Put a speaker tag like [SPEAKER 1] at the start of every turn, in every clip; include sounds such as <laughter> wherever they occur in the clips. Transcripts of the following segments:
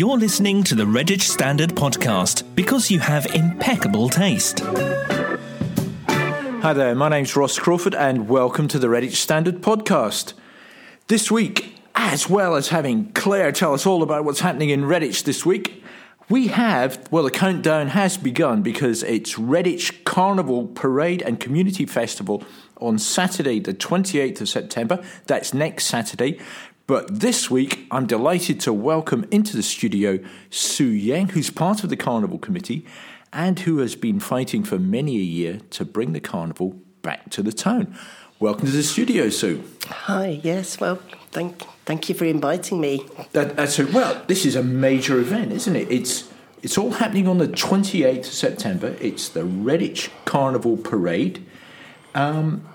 [SPEAKER 1] You're listening to the Redditch Standard Podcast because you have impeccable taste.
[SPEAKER 2] Hi there, my name's Ross Crawford, and welcome to the Redditch Standard Podcast. This week, as well as having Claire tell us all about what's happening in Redditch this week, we have, well, the countdown has begun because it's Redditch Carnival Parade and Community Festival on Saturday, the 28th of September. That's next Saturday. But this week, I'm delighted to welcome into the studio Sue Yeng, who's part of the Carnival Committee and who has been fighting for many a year to bring the carnival back to the town. Welcome to the studio, Sue.
[SPEAKER 3] Hi, yes, well, thank, thank you for inviting me.
[SPEAKER 2] That, that's a, well, this is a major event, isn't it? It's, it's all happening on the 28th of September. It's the Redditch Carnival Parade. Um,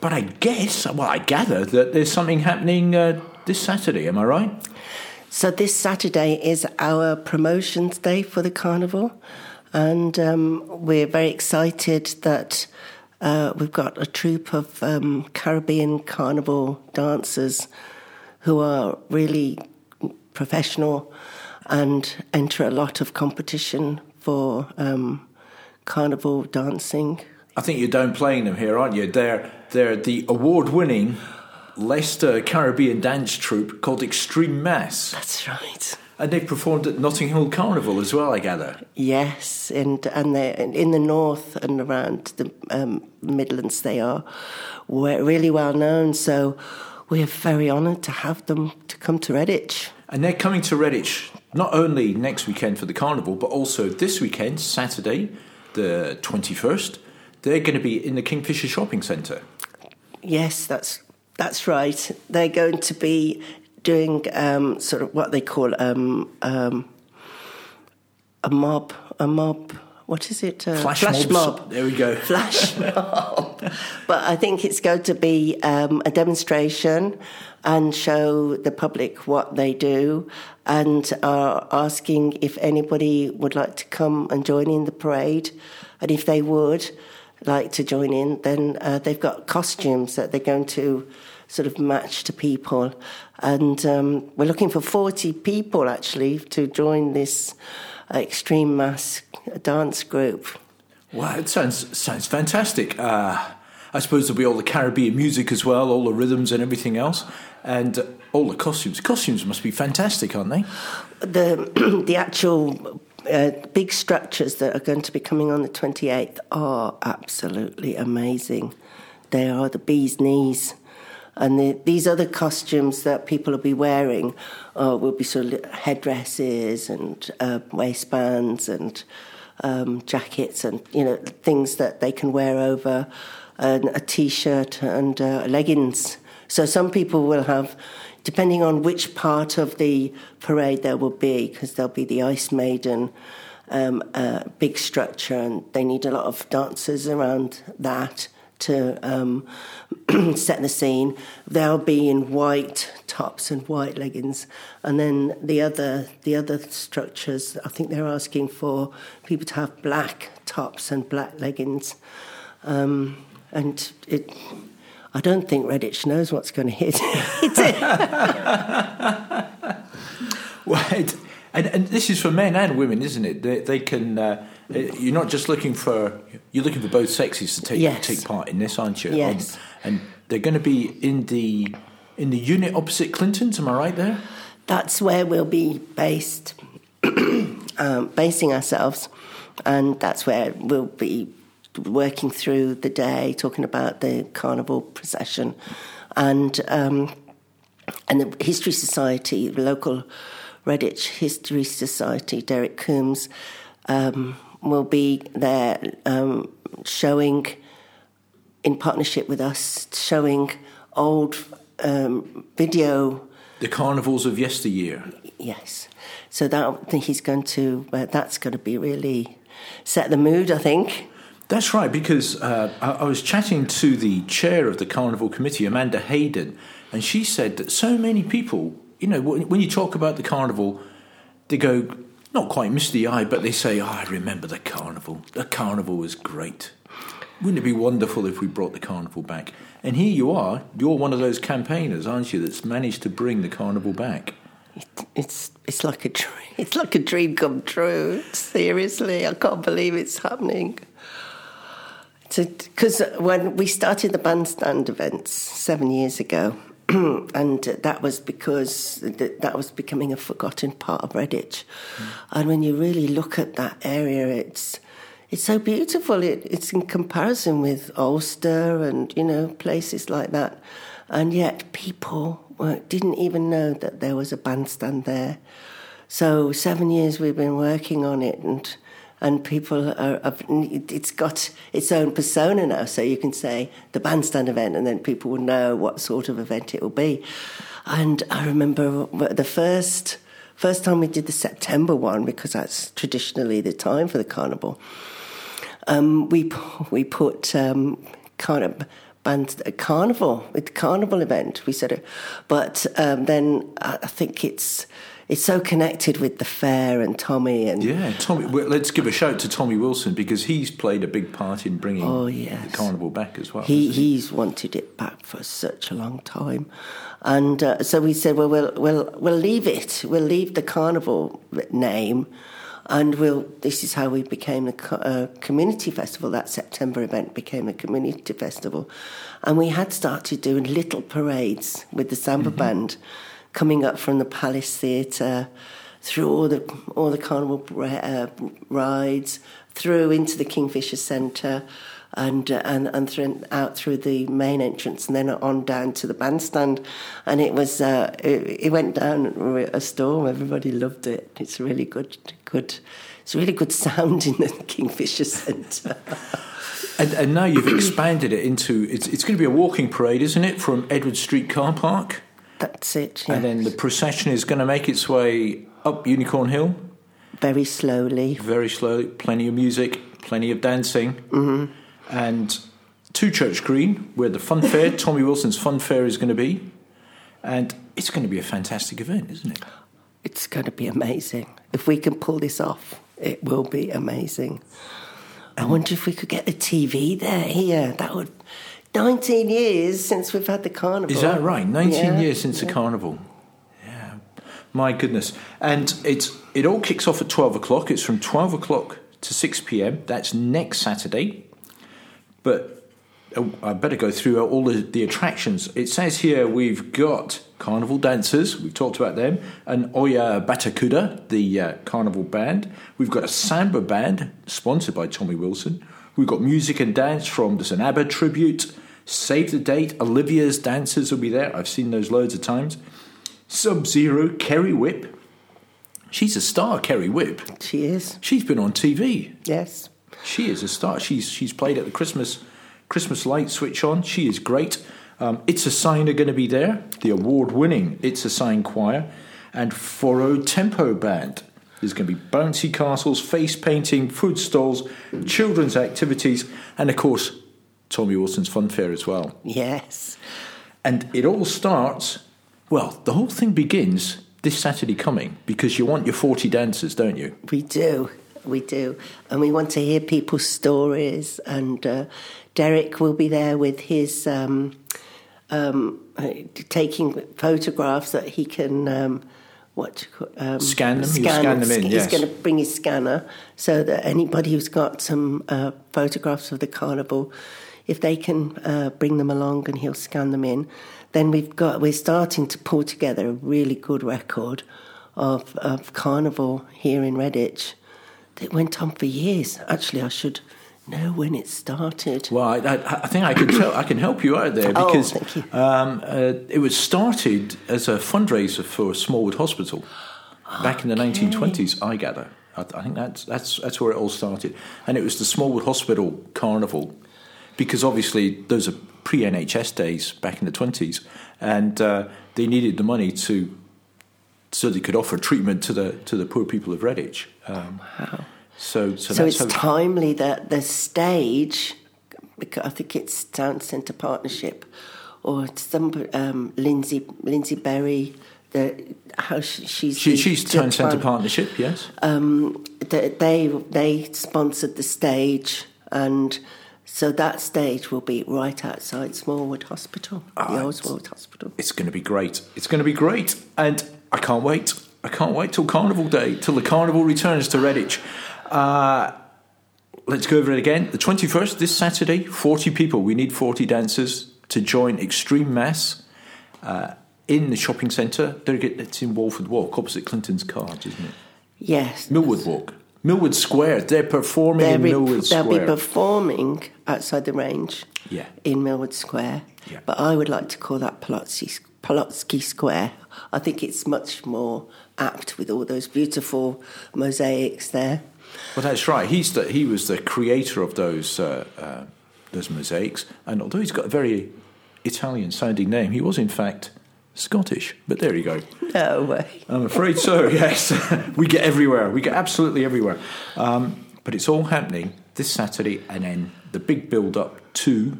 [SPEAKER 2] but I guess, well, I gather that there's something happening uh, this Saturday, am I right?
[SPEAKER 3] So, this Saturday is our promotions day for the carnival, and um, we're very excited that uh, we've got a troupe of um, Caribbean carnival dancers who are really professional and enter a lot of competition for um, carnival dancing.
[SPEAKER 2] I think you're downplaying them here, aren't you? They're they're the award-winning Leicester Caribbean dance troupe called Extreme Mass.
[SPEAKER 3] That's right.
[SPEAKER 2] And they performed at Notting Hill Carnival as well, I gather.
[SPEAKER 3] Yes, and and they in the north and around the um, Midlands, they are really well known. So we are very honoured to have them to come to Redditch.
[SPEAKER 2] And they're coming to Redditch not only next weekend for the carnival, but also this weekend, Saturday, the twenty first. They're going to be in the Kingfisher Shopping Centre.
[SPEAKER 3] Yes, that's that's right. They're going to be doing um, sort of what they call um, um, a mob, a mob. What is it?
[SPEAKER 2] Uh, flash, flash mob. There we go. <laughs>
[SPEAKER 3] Flash mob. But I think it's going to be um, a demonstration and show the public what they do and are asking if anybody would like to come and join in the parade. And if they would like to join in, then uh, they've got costumes that they're going to sort of match to people. And um, we're looking for 40 people actually to join this uh, extreme mass dance group.
[SPEAKER 2] Wow, it sounds sounds fantastic. Uh, I suppose there'll be all the Caribbean music as well, all the rhythms and everything else, and uh, all the costumes. Costumes must be fantastic, aren't they?
[SPEAKER 3] The <clears throat> the actual uh, big structures that are going to be coming on the 28th are absolutely amazing. They are the bee's knees. And the, these other costumes that people will be wearing uh, will be sort of headdresses and uh, waistbands and um, jackets and you know things that they can wear over a t-shirt and uh, leggings. So some people will have, depending on which part of the parade there will be, because there'll be the Ice Maiden. Um, uh, big structure, and they need a lot of dancers around that to um, <clears throat> set the scene. They'll be in white tops and white leggings, and then the other the other structures. I think they're asking for people to have black tops and black leggings, um, and it. I don't think Redditch knows what's going to hit, <laughs>
[SPEAKER 2] well, and, and, this is for men and women, isn't it? They, they can. Uh, you're not just looking for you're looking for both sexes to take
[SPEAKER 3] yes.
[SPEAKER 2] take part in this, aren't you?
[SPEAKER 3] Yes.
[SPEAKER 2] Um, and they're going to be in the in the unit opposite Clinton's. Am I right there?
[SPEAKER 3] That's where we'll be based, <clears throat> um, basing ourselves, and that's where we'll be working through the day, talking about the carnival procession, and um, and the History Society, the local Redditch History Society, Derek Coombs. Um, will be there um, showing, in partnership with us, showing old um, video.
[SPEAKER 2] The carnivals of yesteryear.
[SPEAKER 3] Yes. So that I think he's going to. Uh, that's going to be really set the mood. I think.
[SPEAKER 2] That's right, because uh, I, I was chatting to the chair of the carnival committee, Amanda Hayden, and she said that so many people, you know, when you talk about the carnival, they go, not quite misty eye, but they say, oh, I remember the carnival. The carnival was great. Wouldn't it be wonderful if we brought the carnival back? And here you are, you're one of those campaigners, aren't you, that's managed to bring the carnival back?
[SPEAKER 3] it's it's like a dream. It's like a dream come true. Seriously, I can't believe it's happening. Because when we started the bandstand events seven years ago, <clears throat> and that was because that was becoming a forgotten part of Redditch. Mm. And when you really look at that area, it's it's so beautiful. It, it's in comparison with Alcester and you know places like that, and yet people didn't even know that there was a bandstand there. So seven years we've been working on it, and and people are, are, it's got its own persona now. So you can say the bandstand event, and then people will know what sort of event it will be. And I remember the first first time we did the September one because that's traditionally the time for the carnival. Um, we we put um, kind of band a carnival with carnival event. We said it, but um, then I think it's it's so connected with the fair and Tommy and
[SPEAKER 2] yeah, Tommy. Well, let's give a shout to Tommy Wilson because he's played a big part in bringing oh, yes. the carnival back as well.
[SPEAKER 3] He he's wanted it back for such a long time, and uh, so we said, well, we'll we'll we'll leave it. We'll leave the carnival name. And we'll, this is how we became a uh, community festival. That September event became a community festival. And we had started doing little parades with the samba mm-hmm. band coming up from the Palace Theatre, through all the all the carnival uh, rides, through into the Kingfisher Centre, and uh, and and through, out through the main entrance, and then on down to the bandstand. And it was uh, it, it, went down a storm. Everybody loved it. It's really good, good. It's really good sound in the <laughs> Kingfisher Centre.
[SPEAKER 2] and, and now you've expanded it into it's it's going to be a walking parade, isn't it, from Edward Street car park?
[SPEAKER 3] That's it.
[SPEAKER 2] And then the procession is going to make its way up Unicorn Hill.
[SPEAKER 3] Very slowly.
[SPEAKER 2] Very slowly. Plenty of music, plenty of dancing.
[SPEAKER 3] Mm-hmm.
[SPEAKER 2] And to Church Green, where the fun fair, <laughs> Tommy Wilson's fun fair, is going to be. And it's going to be a fantastic event, isn't it?
[SPEAKER 3] It's going to be amazing. If we can pull this off, it will be amazing. I wonder if we could get the TV there here. That would 19 years since we've had the carnival.
[SPEAKER 2] Is that right? 19 yeah. years since yeah. the carnival. Yeah. My goodness. And it's it all kicks off at 12 o'clock. It's from 12 o'clock to 6 p.m. That's next Saturday. But oh, I better go through all the, the attractions. It says here we've got carnival dancers, we've talked about them, and Oya Batucada, the uh, carnival band. We've got a samba band sponsored by Tommy Wilson. We've got music and dance from an ABBA tribute. Save the date. Olivia's dancers will be there. I've seen those loads of times. Sub Zero, Kerry Whip. She's a star, Kerry Whip.
[SPEAKER 3] She is.
[SPEAKER 2] She's been on TV.
[SPEAKER 3] Yes.
[SPEAKER 2] She is a star. She's she's played at the Christmas Christmas light switch on. She is great. Um, it's a Sign are going to be there. The award-winning It's a Sign choir and Foro Tempo Band. There's going to be bouncy castles, face painting, food stalls, children's activities, and of course Tommy Wilson's Fun Fair as well.
[SPEAKER 3] Yes.
[SPEAKER 2] And it all starts, well, the whole thing begins this Saturday coming because you want your 40 dancers, don't you?
[SPEAKER 3] We do. We do. And we want to hear people's stories. And uh, Derek will be there with his. Um, um, taking photographs that he can um, what
[SPEAKER 2] um, scan them. Scan, scan them in.
[SPEAKER 3] He's
[SPEAKER 2] yes.
[SPEAKER 3] going to bring his scanner so that anybody who's got some uh, photographs of the carnival if they can uh, bring them along and he'll scan them in, then we've got we're starting to pull together a really good record of of carnival here in Redditch that went on for years. Actually, I should know when it started.
[SPEAKER 2] Well, I, I, think I can tell, I can help you out there
[SPEAKER 3] oh,
[SPEAKER 2] because
[SPEAKER 3] oh,
[SPEAKER 2] um, uh, it was started as a fundraiser for Smallwood Hospital back in the 1920s. I gather. I, I think that's that's that's where it all started, and it was the Smallwood Hospital Carnival because obviously those are pre NHS days back in the 20s, and uh, they needed the money to so they could offer treatment to the to the poor people of Redditch. Um,
[SPEAKER 3] wow.
[SPEAKER 2] So, so,
[SPEAKER 3] so it's timely that the stage, because I think it's Town Centre Partnership, or some um, Lindsay Lindsay Berry, the how she, she's
[SPEAKER 2] she, she's Town Centre Partnership, yes.
[SPEAKER 3] Um, they they sponsored the stage and so that stage will be right outside Smallwood Hospital, the old Smallwood Hospital.
[SPEAKER 2] It's going to be great. It's going to be great, and I can't wait. I can't wait till Carnival Day, till the Carnival returns to Redditch. Uh, let's go over it again. The 21st, this Saturday, 40 people. We need 40 dancers to join Extreme Mass uh, in the shopping centre. It's in Walford Walk, opposite Clinton's Cards, isn't it?
[SPEAKER 3] Yes.
[SPEAKER 2] Millwood Walk. Millwood Square. They're performing
[SPEAKER 3] They'll
[SPEAKER 2] in
[SPEAKER 3] be,
[SPEAKER 2] Millwood
[SPEAKER 3] they'll
[SPEAKER 2] Square.
[SPEAKER 3] be performing outside the range
[SPEAKER 2] Yeah.
[SPEAKER 3] in Millwood Square.
[SPEAKER 2] Yeah.
[SPEAKER 3] But I would like to call that Paolozzi, Paolozzi Square. I think it's much more apt with all those beautiful mosaics there.
[SPEAKER 2] Well, that's right. He's the, he was the creator of those uh, uh, those mosaics, and although he's got a very Italian-sounding name, he was in fact Scottish. But there you go.
[SPEAKER 3] No way.
[SPEAKER 2] I'm afraid so. <laughs> Yes, <laughs> we get everywhere. We get absolutely everywhere. Um, but it's all happening this Saturday, and then the big build-up to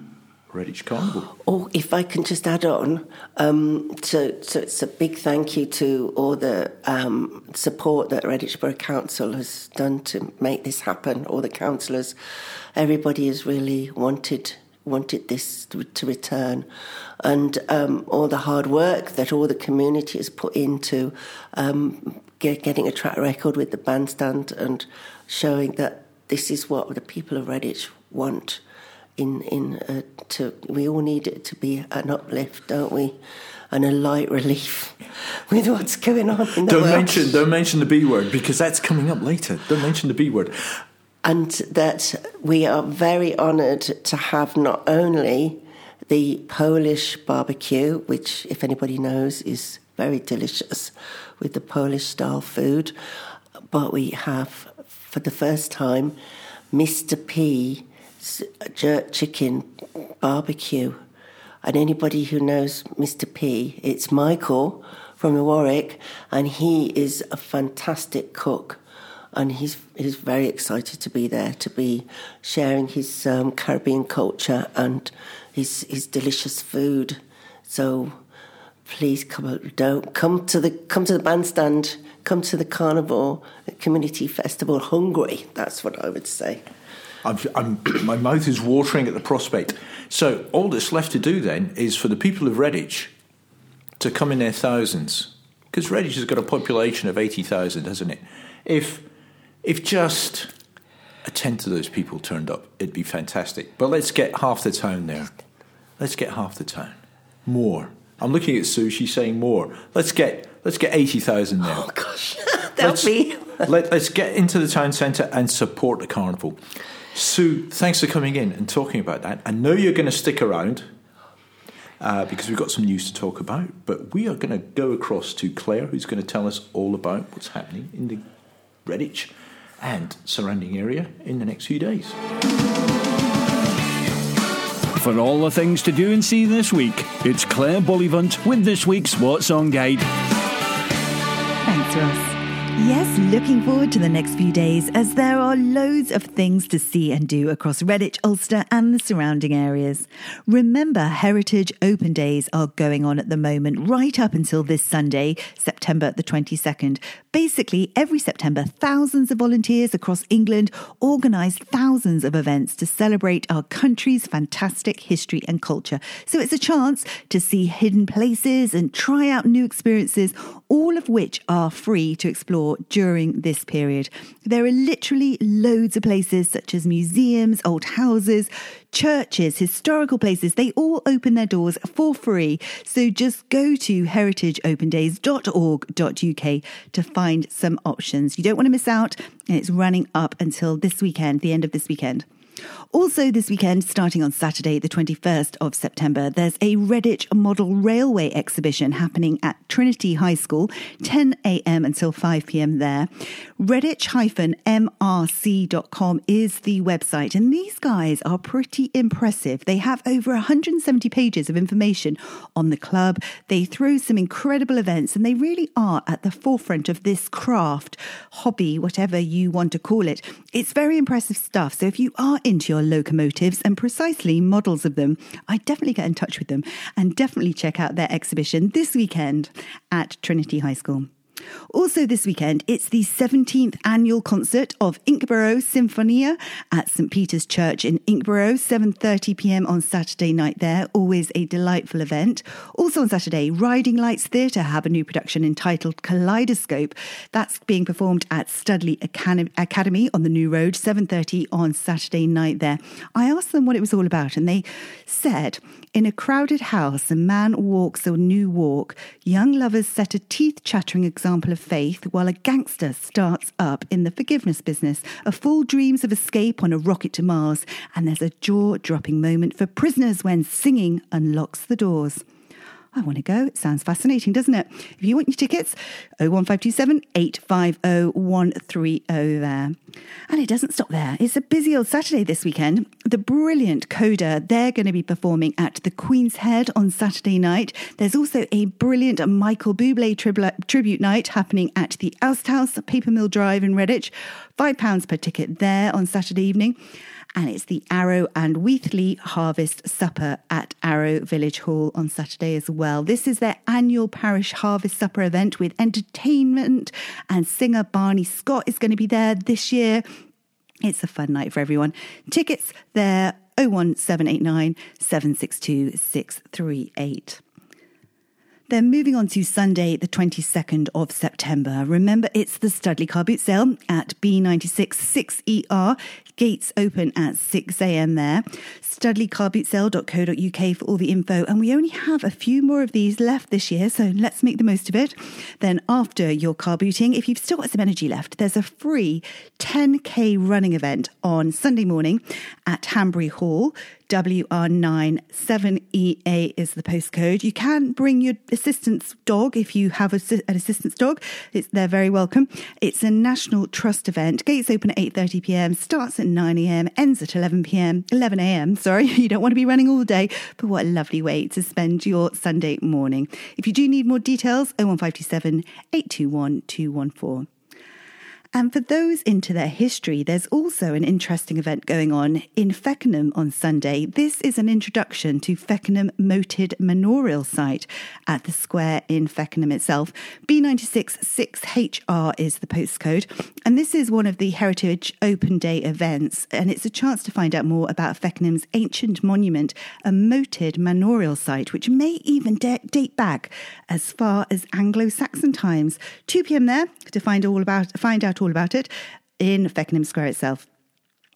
[SPEAKER 2] Redditch Carnival.
[SPEAKER 3] Oh, if I can just add on, um, so, so it's a big thank you to all the um, support that Redditch Borough Council has done to make this happen. All the councillors, everybody has really wanted wanted this to, to return, and um, all the hard work that all the community has put into um, get, getting a track record with the bandstand and showing that this is what the people of Redditch want in in uh, to we all need it to be an uplift, don't we? And a light relief <laughs> with what's going on in the
[SPEAKER 2] Don't
[SPEAKER 3] world.
[SPEAKER 2] mention don't mention the B word because that's coming up later. Don't mention the B word.
[SPEAKER 3] And that we are very honoured to have not only the Polish barbecue, which, if anybody knows, is very delicious with the Polish style food, but we have, for the first time, Mr. P's jerk chicken barbecue. And anybody who knows Mr. P, it's Michael from Warwick, and he is a fantastic cook and he's he's very excited to be there to be sharing his um, Caribbean culture and his his delicious food. So please come don't come to the come to the bandstand, come to the carnival community festival hungry. That's what I would say.
[SPEAKER 2] I'm, I'm, <coughs> my mouth is watering at the prospect. So all that's left to do then is for the people of Redditch to come in their thousands, because Redditch has got a population of eighty thousand, hasn't it? If if just a tenth of those people turned up, it'd be fantastic. But let's get half the town there. Let's get half the town. More. I'm looking at Sue. She's saying more. Let's get let's get eighty thousand there.
[SPEAKER 3] Oh gosh, <laughs> that'll
[SPEAKER 2] Let's,
[SPEAKER 3] be. <laughs>
[SPEAKER 2] let, us get into the town centre and support the carnival. Sue, thanks for coming in and talking about that. I know you're going to stick around uh, because we've got some news to talk about, but we are going to go across to Claire, who's going to tell us all about what's happening in the Redditch and surrounding area in the next few days.
[SPEAKER 4] For all the things to do and see this week, it's Claire Bullivant with this week's What's On Guide.
[SPEAKER 5] Thanks, Ross. Yes, looking forward to the next few days as there are loads of things to see and do across Redditch, Alcester, and the surrounding areas. Remember, Heritage Open Days are going on at the moment, right up until this Sunday, September the 22nd. Basically, every September, thousands of volunteers across England organise thousands of events to celebrate our country's fantastic history and culture. So it's a chance to see hidden places and try out new experiences, all of which are free to explore during this period. There are literally loads of places such as museums, old houses, churches, historical places. They all open their doors for free. So just go to heritageopendays.org.uk to find some options. You don't want to miss out, and it's running up until this weekend, the end of this weekend. Also, this weekend, starting on Saturday, the 21st of September, there's a Redditch Model Railway exhibition happening at Trinity High School, 10 a.m. until 5 p.m. there. Redditch-mrc.com is the website, and these guys are pretty impressive. They have over 170 pages of information on the club. They throw some incredible events, and they really are at the forefront of this craft, hobby, whatever you want to call it. It's very impressive stuff. So if you are into your locomotives and precisely models of them, I definitely get in touch with them and definitely check out their exhibition this weekend at Trinity High School. Also, this weekend, it's the 17th annual concert of Inkberrow Sinfonia at St Peter's Church in Inkberrow, 7:30 p.m. on Saturday night. There, always a delightful event. Also on Saturday, Riding Lights Theatre have a new production entitled Kaleidoscope. That's being performed at Studley Academy on the New Road, 7:30 on Saturday night. There, I asked them what it was all about, and they said in a crowded house, a man walks a new walk. Young lovers set a teeth chattering example of faith while a gangster starts up in the forgiveness business. A fool dreams of escape on a rocket to Mars, and there's a jaw dropping moment for prisoners when singing unlocks the doors. I want to go. It sounds fascinating, doesn't it? If you want your tickets, 01527 850 130 there. And it doesn't stop there. It's a busy old Saturday this weekend. The brilliant Coda, they're going to be performing at the Queen's Head on Saturday night. There's also a brilliant Michael Bublé tribute night happening at the Oast House, Paper Mill Drive in Redditch. £5 per ticket there on Saturday evening and it's the Arrow and Weethley Harvest Supper at Arrow Village Hall on Saturday as well. This is their annual parish harvest supper event with entertainment, and singer Barney Scott is going to be there this year. It's a fun night for everyone. Tickets there 01789 762 638. Then moving on to Sunday, the 22nd of September. Remember, it's the Studley Car Boot Sale at B96 6ER. Gates open at 6am there. StudleyCarBootSale.co.uk for all the info. And we only have a few more of these left this year, so let's make the most of it. Then, after your car booting, if you've still got some energy left, there's a free 10k running event on Sunday morning at Hanbury Hall. WR9 7EA is the postcode. You can bring your assistance dog if you have a, an assistance dog. It's, they're very welcome. It's a National Trust event. Gates open at 8:30 p.m. Starts at 9 a.m. Ends at 11 p.m. 11 a.m. Sorry, <laughs> you don't want to be running all day, but what a lovely way to spend your Sunday morning. If you do need more details, 01527 821 214. And for those into their history, there's also an interesting event going on in Feckenham on Sunday. This is an introduction to Feckenham Moated Memorial Site at the square in Feckenham itself. B96 6HR is the postcode. And this is one of the Heritage Open Day events. And it's a chance to find out more about Feckenham's ancient monument, a moated manorial site, which may even date back as far as Anglo Saxon times. 2 p.m. there to find all about find out all about it in Feckenham Square itself.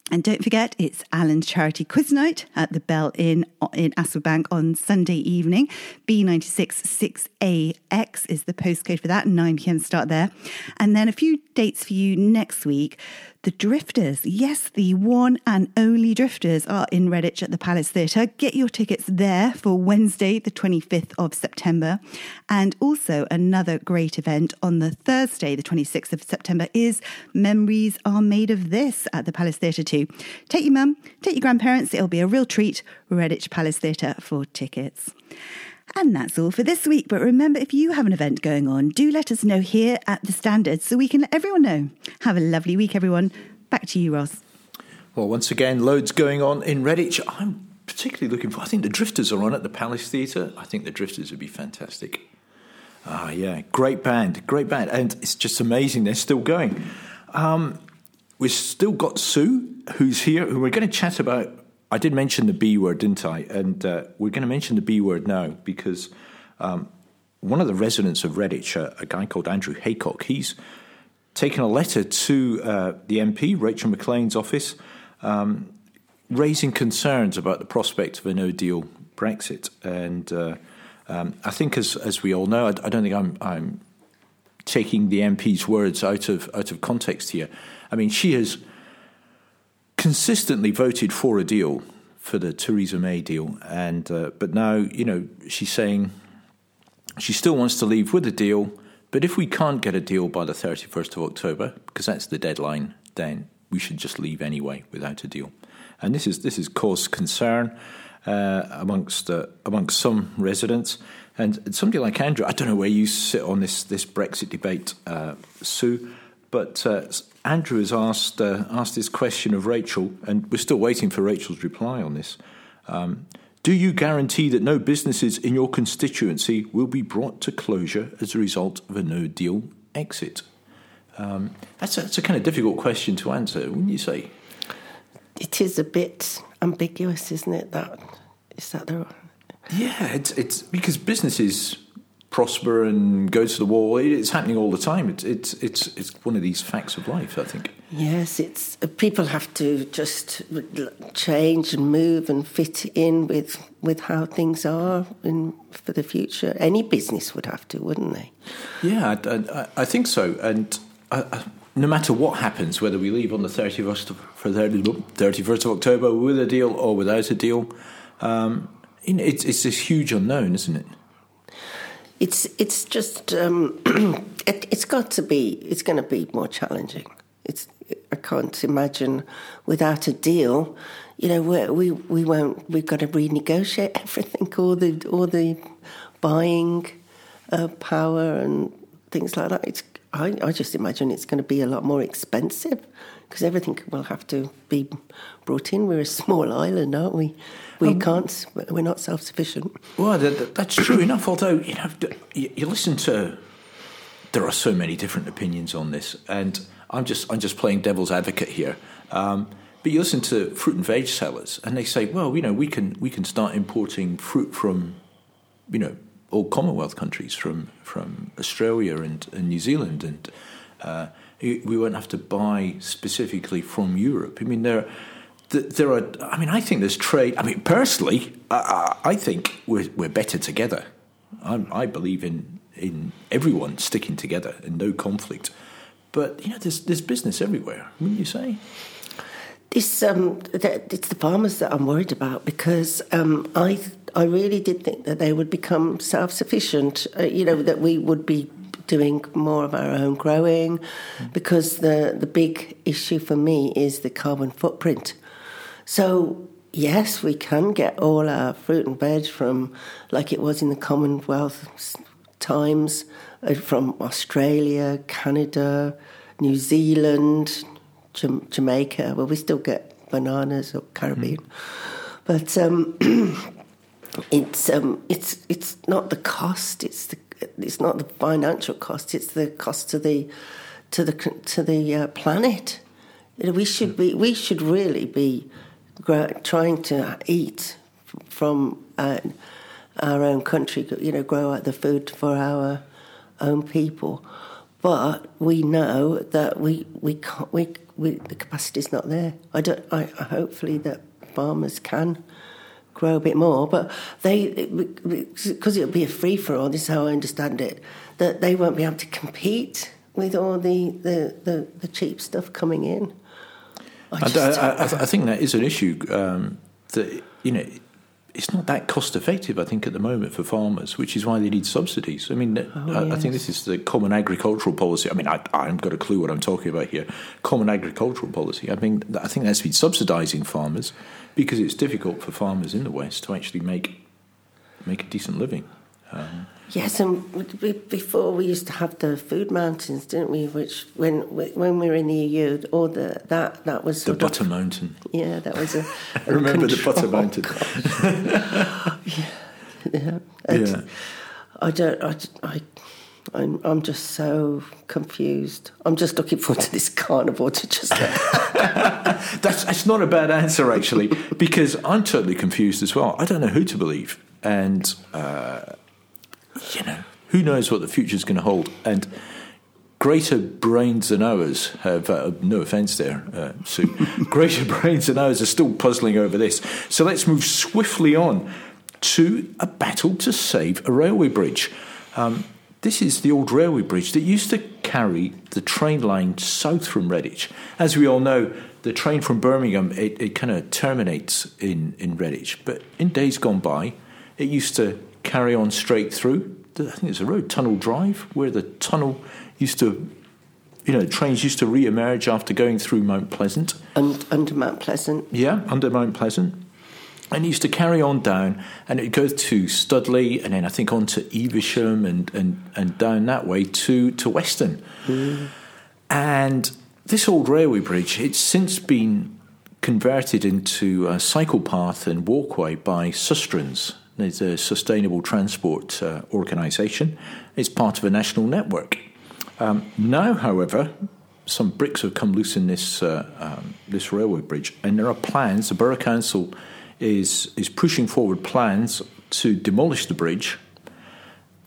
[SPEAKER 5] And don't forget, it's Alan's Charity Quiz Night at the Bell Inn in Astwood Bank on Sunday evening. B96 6AX is the postcode for that, 9 pm start there. And then a few dates for you next week. The Drifters, yes, the one and only Drifters are in Redditch at the Palace Theatre. Get your tickets there for Wednesday, the 25th of September. And also another great event on the Thursday, the 26th of September, is Memories Are Made of This at the Palace Theatre too. Take your mum, take your grandparents, it'll be a real treat. Redditch Palace Theatre for tickets. And that's all for this week. But remember, if you have an event going on, do let us know here at the Standard so we can let everyone know. Have a lovely week, everyone. Back to you, Ross.
[SPEAKER 2] Well, once again, loads going on in Redditch. I'm particularly looking for. I think the Drifters are on at the Palace Theatre. I think the Drifters would be fantastic. Ah, yeah, great band, great band, and it's just amazing they're still going. Um, we've still got Sue, who's here, who we're going to chat about I did mention the B word, didn't I? And uh, we're going to mention the B word now because um, one of the residents of Redditch, uh, a guy called Andrew Haycock, he's taken a letter to uh, the MP, Rachel Maclean's office, um, raising concerns about the prospect of a no deal Brexit. And uh, um, I think, as, as we all know, I, I don't think I'm, I'm taking the MP's words out of, out of context here. I mean, she has consistently voted for a deal for the Theresa May deal, and uh, but now you know she's saying she still wants to leave with a deal. But if we can't get a deal by the thirty first of October, because that's the deadline, then we should just leave anyway without a deal. And this is this has caused concern uh, amongst uh, amongst some residents. And somebody like Andrew, I don't know where you sit on this this Brexit debate, uh, Sue, but uh, Andrew has asked uh, asked this question of Rachel, and we're still waiting for Rachel's reply on this. Um, do you guarantee that no businesses in your constituency will be brought to closure as a result of a no deal exit? Um, that's, a, that's a kind of difficult question to answer, wouldn't you say?
[SPEAKER 3] It is a bit ambiguous, isn't it? That is that the
[SPEAKER 2] Yeah, it's it's because businesses prosper and go to the wall. It's happening all the time. It's it's it's it's one of these facts of life. I think.
[SPEAKER 3] Yes, it's people have to just change and move and fit in with with how things are in, for the future. Any business would have to, wouldn't they?
[SPEAKER 2] Yeah, I, I, I think so. And I, no matter what happens, whether we leave on the 31st of, for 31st of October with a deal or without a deal, um, it's, it's this huge unknown, isn't it?
[SPEAKER 3] It's it's just um, <clears throat> it, has got to be it's going to be more challenging. It's I can't imagine without a deal. You know, we we won't. We've got to renegotiate <laughs> everything, all the all the buying uh, power and things like that. It's I, I just imagine it's going to be a lot more expensive because everything will have to be brought in. We're a small island, aren't we? We um, can't. We're not self-sufficient.
[SPEAKER 2] Well, that, that's true enough. Although you know, you, you listen to, there are so many different opinions on this, and I'm just I'm just playing devil's advocate here. Um, but you listen to fruit and veg sellers, and they say, well, you know, we can we can start importing fruit from, you know, all Commonwealth countries, from from Australia and, and New Zealand, and uh, we won't have to buy specifically from Europe. I mean, there there are. I mean, I think there's trade. I mean, personally, I, I think we're we're better together. I'm, I believe in in everyone sticking together and no conflict. But you know, there's there's business everywhere, wouldn't you say?
[SPEAKER 3] This um, it's the farmers that I'm worried about because um, I I really did think that they would become self sufficient. Uh, you know that we would be doing more of our own growing, because the the big issue for me is the carbon footprint. So yes, we can get all our fruit and veg from like it was in the Commonwealth times, uh, from Australia, Canada, New Zealand, Jamaica. Well, we still get bananas or Caribbean, mm. but um, <clears throat> it's um, it's it's not the cost. It's the it's not the financial cost. It's the cost to the to the to the uh, planet. We should be we should really be trying to eat from uh, our own country. You know, grow out the food for our own people. But we know that we we can't we, we the capacity is not there. I don't. I hopefully that farmers can grow a bit more, but they because it'll be a free for all. This is how I understand it. That they won't be able to compete with all the the, the, the cheap stuff coming in.
[SPEAKER 2] I, I, I, I, think that is an issue. Um, that you know, it's not that cost effective. I think at the moment for farmers, which is why they need subsidies. I mean, oh, yes. I think this is the common agricultural policy. I mean, I, I haven't got a clue what I'm talking about here. Common agricultural policy. I mean, I think that's been subsidising farmers because it's difficult for farmers in the West to actually make make a decent living. Um,
[SPEAKER 3] yes, and before we used to have the food mountains, didn't we? Which when when we were in the EU, all the that that was
[SPEAKER 2] the butter of, mountain.
[SPEAKER 3] Yeah, that was a. <laughs>
[SPEAKER 2] remember the butter mountain. <laughs>
[SPEAKER 3] yeah, yeah. yeah. I don't. I, I I'm, I'm just so confused. I'm just looking forward to this carnival to just. <laughs>
[SPEAKER 2] that's, that's not a bad answer, actually, because I'm totally confused as well. I don't know who to believe. And, uh, you know, who knows what the future is going to hold. And greater brains than ours have, uh, no offence there, uh, Sue, <laughs> greater brains than ours are still puzzling over this. So let's move swiftly on to a battle to save a railway bridge. Um, this is the old railway bridge that used to carry the train line south from Redditch. As we all know, the train from Birmingham it, it kind of terminates in, in Redditch. But in days gone by, it used to carry on straight through. I think it's a road, Tunnel Drive, where the tunnel used to, you know, trains used to re-emerge after going through Mount Pleasant.
[SPEAKER 3] And under Mount Pleasant.
[SPEAKER 2] Yeah, under Mount Pleasant and he used to carry on down, and it goes to Studley, and then I think on to Evesham, and, and, and down that way to, to Weston. Mm. And this old railway bridge, it's since been converted into a cycle path and walkway by Sustrans. It's a sustainable transport uh, organisation. It's part of a national network. Um, now, however, some bricks have come loose in this uh, um, this railway bridge, and there are plans. The borough council is is pushing forward plans to demolish the bridge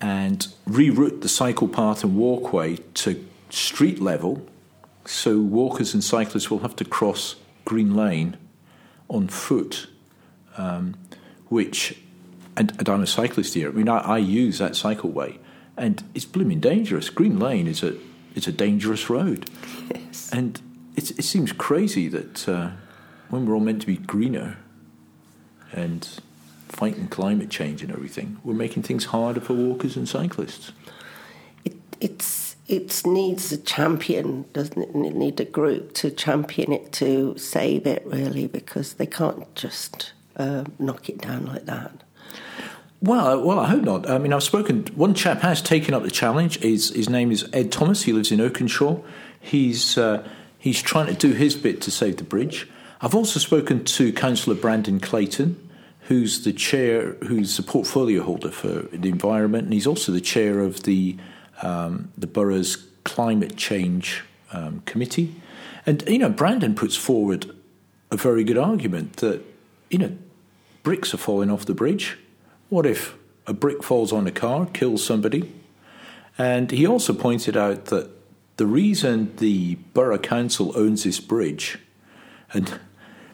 [SPEAKER 2] and reroute the cycle path and walkway to street level, so walkers and cyclists will have to cross Green Lane on foot, um, which and, and, I'm a cyclist here. I mean, I, I use that cycleway, and it's blooming dangerous. Green Lane is a it's a dangerous road,
[SPEAKER 3] Yes.
[SPEAKER 2] and it, it seems crazy that uh, when we're all meant to be greener and fighting climate change and everything, we're making things harder for walkers and cyclists.
[SPEAKER 3] It, it's it needs a champion, doesn't it? It need a group to champion it to save it, really, because they can't just uh, knock it down like that.
[SPEAKER 2] Well, well, I hope not. I mean, I've spoken. One chap has taken up the challenge. His his name is Ed Thomas. He lives in Oakenshaw. He's uh, he's trying to do his bit to save the bridge. I've also spoken to Councillor Brandon Clayton, who's the chair, who's the portfolio holder for the environment, and he's also the chair of the um, the borough's climate change um, committee. And you know, Brandon puts forward a very good argument that you know bricks are falling off the bridge. What if a brick falls on a car, kills somebody? And he also pointed out that the reason the borough council owns this bridge, and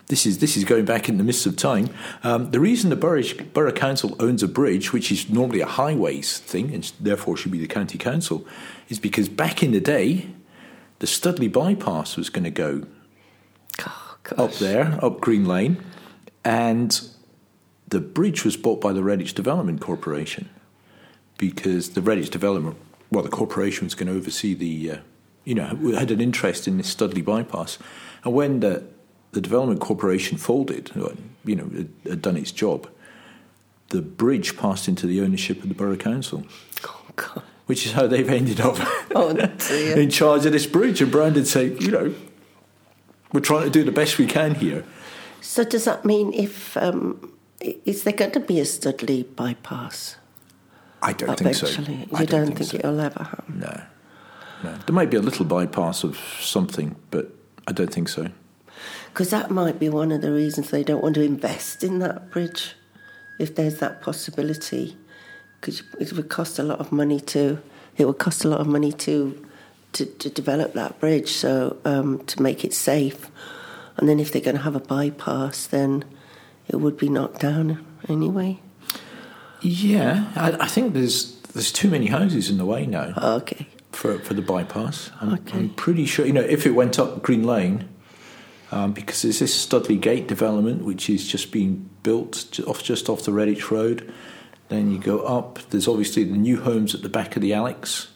[SPEAKER 2] this is this is going back in the mists of time. Um, the reason the borough, borough council owns a bridge, which is normally a highways thing, and therefore should be the county council, is because back in the day, the Studley bypass was going to go
[SPEAKER 3] Oh,
[SPEAKER 2] up there, up Green Lane, and the bridge was bought by the Redditch Development Corporation because the Redditch Development, well, the corporation was going to oversee the, uh, you know, had an interest in this Studley bypass, and when the the development corporation folded, you know, had, had done its job, the bridge passed into the ownership of the borough council,
[SPEAKER 3] Oh, <laughs> God.
[SPEAKER 2] which is how they've ended up <laughs>
[SPEAKER 3] Oh, <laughs>
[SPEAKER 2] in charge of this bridge. And Brandon said, you know, we're trying to do the best we can here.
[SPEAKER 3] So does that mean if um, is there going to be a Studley bypass
[SPEAKER 2] I don't think so.
[SPEAKER 3] You
[SPEAKER 2] I
[SPEAKER 3] don't, think,
[SPEAKER 2] so.
[SPEAKER 3] it'll ever happen?
[SPEAKER 2] No, no. There might be a little bypass of something, but I don't think so.
[SPEAKER 3] Because that might be one of the reasons they don't want to invest in that bridge, if there's that possibility. Because it would cost a lot of money to. It would cost a lot of money to to, to develop that bridge, so um, to make it safe. And then if they're going to have a bypass, then it would be knocked down anyway.
[SPEAKER 2] Yeah, I, I think there's there's too many houses in the way now
[SPEAKER 3] Okay.
[SPEAKER 2] for for the bypass. I'm,
[SPEAKER 3] Okay.
[SPEAKER 2] I'm pretty sure. You know, if it went up Green Lane, um, because there's this Studley Gate development which is just being built off just off the Redditch Road. Then you go up. There's obviously the new homes at the back of the Alex,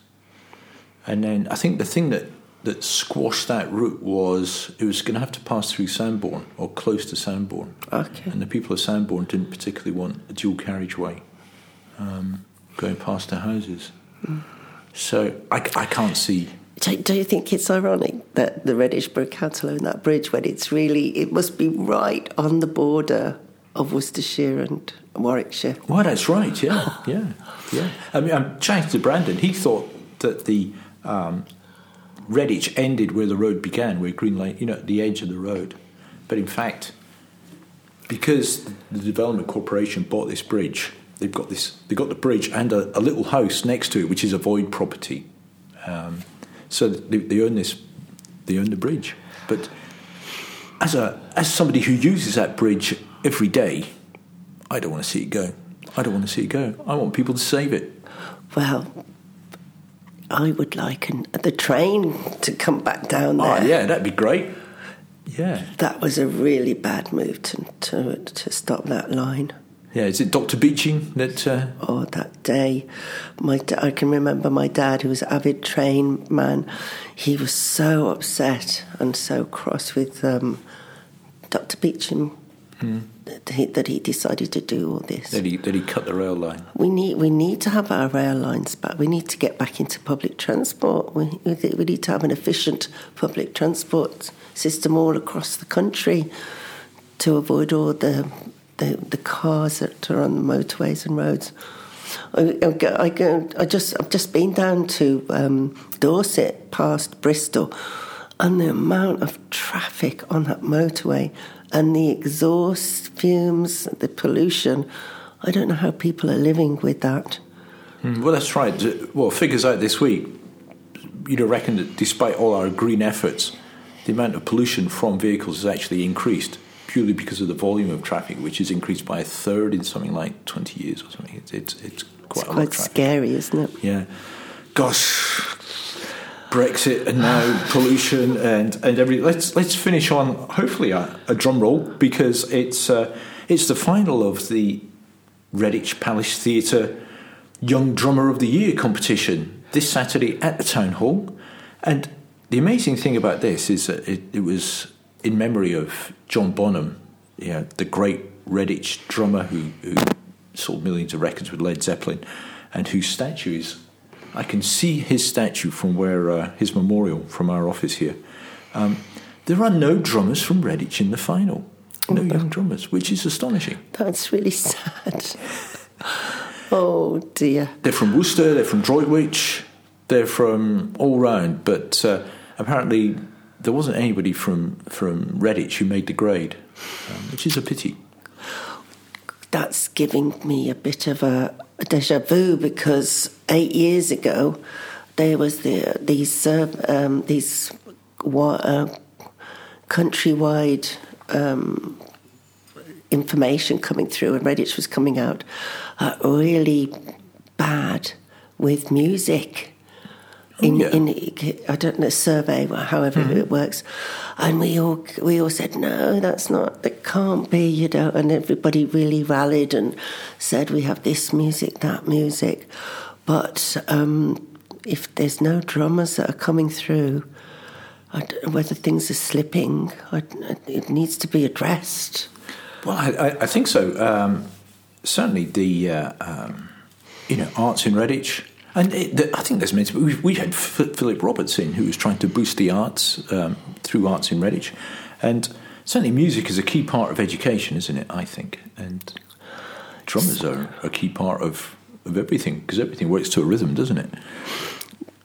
[SPEAKER 2] and then I think the thing that that squashed that route was it was going to have to pass through Sambourne or close to Sambourne.
[SPEAKER 3] Okay.
[SPEAKER 2] And the people of Sambourne didn't particularly want a dual carriageway um, going past their houses. So I, I can't see.
[SPEAKER 3] Do, do you think it's ironic that the Reddish Redditchborough Council own that bridge when it's really, it must be right on the border of Worcestershire and Warwickshire?
[SPEAKER 2] Well, that's right. Yeah, <laughs> yeah, yeah. I mean, I'm chatting to Brandon. He thought that the um, Redditch ended where the road began, where Green Lane, you know, at the edge of the road. But in fact, because the Development Corporation bought this bridge, they've got this. They got the bridge and a, a little house next to it, which is a void property. Um, so they, they own this. They own the bridge. But as a as somebody who uses that bridge every day, I don't want to see it go. I don't want to see it go. I want people to save it.
[SPEAKER 3] Well, I would like an, the train to come back down there.
[SPEAKER 2] Oh yeah, that'd be great. Yeah,
[SPEAKER 3] That was a really bad move to, to, to stop that line.
[SPEAKER 2] yeah. Is it Doctor Beeching that? Uh,
[SPEAKER 3] Oh, that day, my I can remember my dad, who was an avid train man. He was so upset and so cross with um, Dr. Beecham that, he, that he decided to do all this.
[SPEAKER 2] that he that he cut the rail line?
[SPEAKER 3] We need we need to have our rail lines back. We need to get back into public transport. We we we need to have an efficient public transport system all across the country to avoid all the the, the cars that are on the motorways and roads. I, I, go, I, go, I just I've just been down to um, Dorset past Bristol, and the amount of traffic on that motorway and the exhaust fumes, the pollution. I don't know how people are living with that.
[SPEAKER 2] Mm, well, that's right. Well, figures out this week, you'd have reckoned that despite all our green efforts, the amount of pollution from vehicles has actually increased purely because of the volume of traffic, which has increased by a third in something like 20 years or something. It's, it's, it's quite
[SPEAKER 3] it's
[SPEAKER 2] a
[SPEAKER 3] quite
[SPEAKER 2] lot
[SPEAKER 3] scary, isn't it?
[SPEAKER 2] Yeah. Gosh, Brexit and now pollution and and every. Let's let's finish on hopefully a, a drum roll because it's uh, it's the final of the Redditch Palace Theatre Young Drummer of the Year competition this Saturday at the Town Hall, and the amazing thing about this is that it, it was in memory of John Bonham, yeah, the great Redditch drummer who, who sold millions of records with Led Zeppelin, and whose statue is I can see his statue from where uh, his memorial from our office here. Um, there are no drummers from Redditch in the final. No young drummers, which is astonishing.
[SPEAKER 3] That's really sad. <laughs> oh dear.
[SPEAKER 2] They're from Worcester, they're from Droitwich, they're from all round, but uh, apparently there wasn't anybody from, from Redditch who made the grade, um, which is a pity.
[SPEAKER 3] That's giving me a bit of a, deja vu because eight years ago there was the, these uh, um, these uh, countrywide um, information coming through, and Redditch was coming out uh, really bad with music. In,
[SPEAKER 2] yeah.
[SPEAKER 3] in I don't know survey, however it works, and we all we all said no, that's not, it can't be, you know, and everybody really rallied and said we have this music, that music, but um, if there's no drummers that are coming through, I don't know whether things are slipping. I, it needs to be addressed.
[SPEAKER 2] Well, I, I think so. Um, certainly, the uh, um, you know arts in Redditch, and it, the, I think there's be. We, we had F- Philip Roberts in, who was trying to boost the arts um, through arts in Redditch, and certainly music is a key part of education, isn't it? I think, and drummers are a key part of of everything because everything works to a rhythm, doesn't it?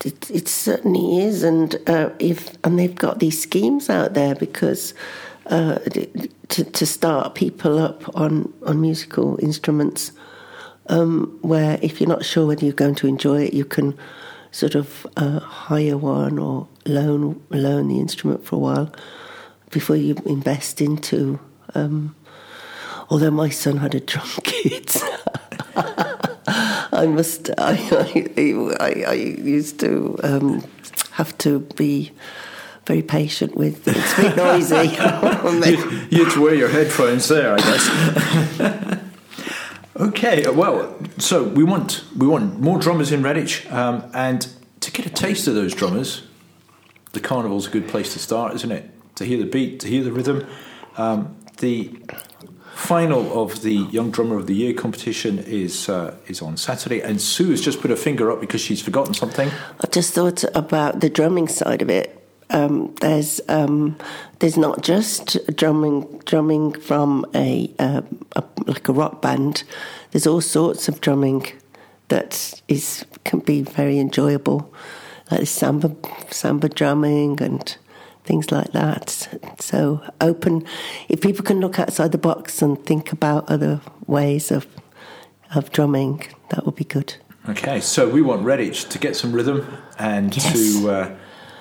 [SPEAKER 3] It, it certainly is, and uh, if and they've got these schemes out there because uh, to, to start people up on on musical instruments, um, where if you're not sure whether you're going to enjoy it, you can sort of uh, hire one or loan loan the instrument for a while before you invest into. Um, although my son had a drum <laughs> kit. I must. I, I, I used to um, have to be very patient with. It's bit noisy. <laughs>
[SPEAKER 2] you, you had to wear your headphones there, I guess. <laughs> okay, well, so we want we want more drummers in Redditch, um, and to get a taste of those drummers, the carnival's a good place to start, isn't it? To hear the beat, to hear the rhythm. Um, the final of the Young Drummer of the Year competition is uh, is on Saturday, and Sue has just put her finger up because she's forgotten something.
[SPEAKER 3] I just thought about the drumming side of it. Um, there's um, there's not just drumming drumming from a, uh, a, like a rock band. There's all sorts of drumming that is can be very enjoyable, like samba samba drumming and things like that. So open, if people can look outside the box and think about other ways of of drumming, that would be good.
[SPEAKER 2] Okay, so we want Redditch to get some rhythm and
[SPEAKER 3] Yes.
[SPEAKER 2] to uh,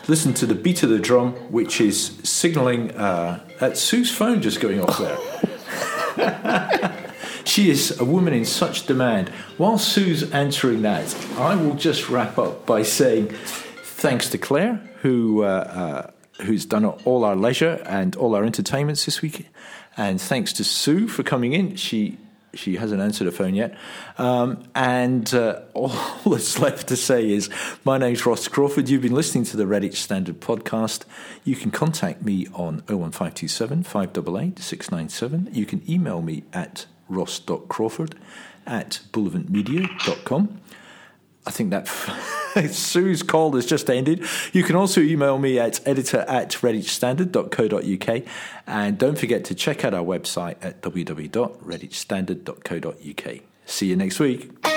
[SPEAKER 2] listen to the beat of the drum, which is signalling uh, at Sue's phone just going off there. <laughs> she is a woman in such demand. While Sue's answering that, I will just wrap up by saying thanks to Claire, who. Uh, uh, Who's done all our leisure and all our entertainments this week, and thanks to Sue for coming in. She she hasn't answered her phone yet. Um, and uh, <laughs> all that's left to say is my name's Ross Crawford. You've been listening to the Redditch Standard podcast. You can contact me on 01527 588 697. You can email me at ross.crawford at bullivantmedia.com. I think that <laughs> Sue's call has just ended. You can also email me at editor at redditchstandard.co.uk and don't forget to check out our website at www.redditchstandard.co.uk. See you next week.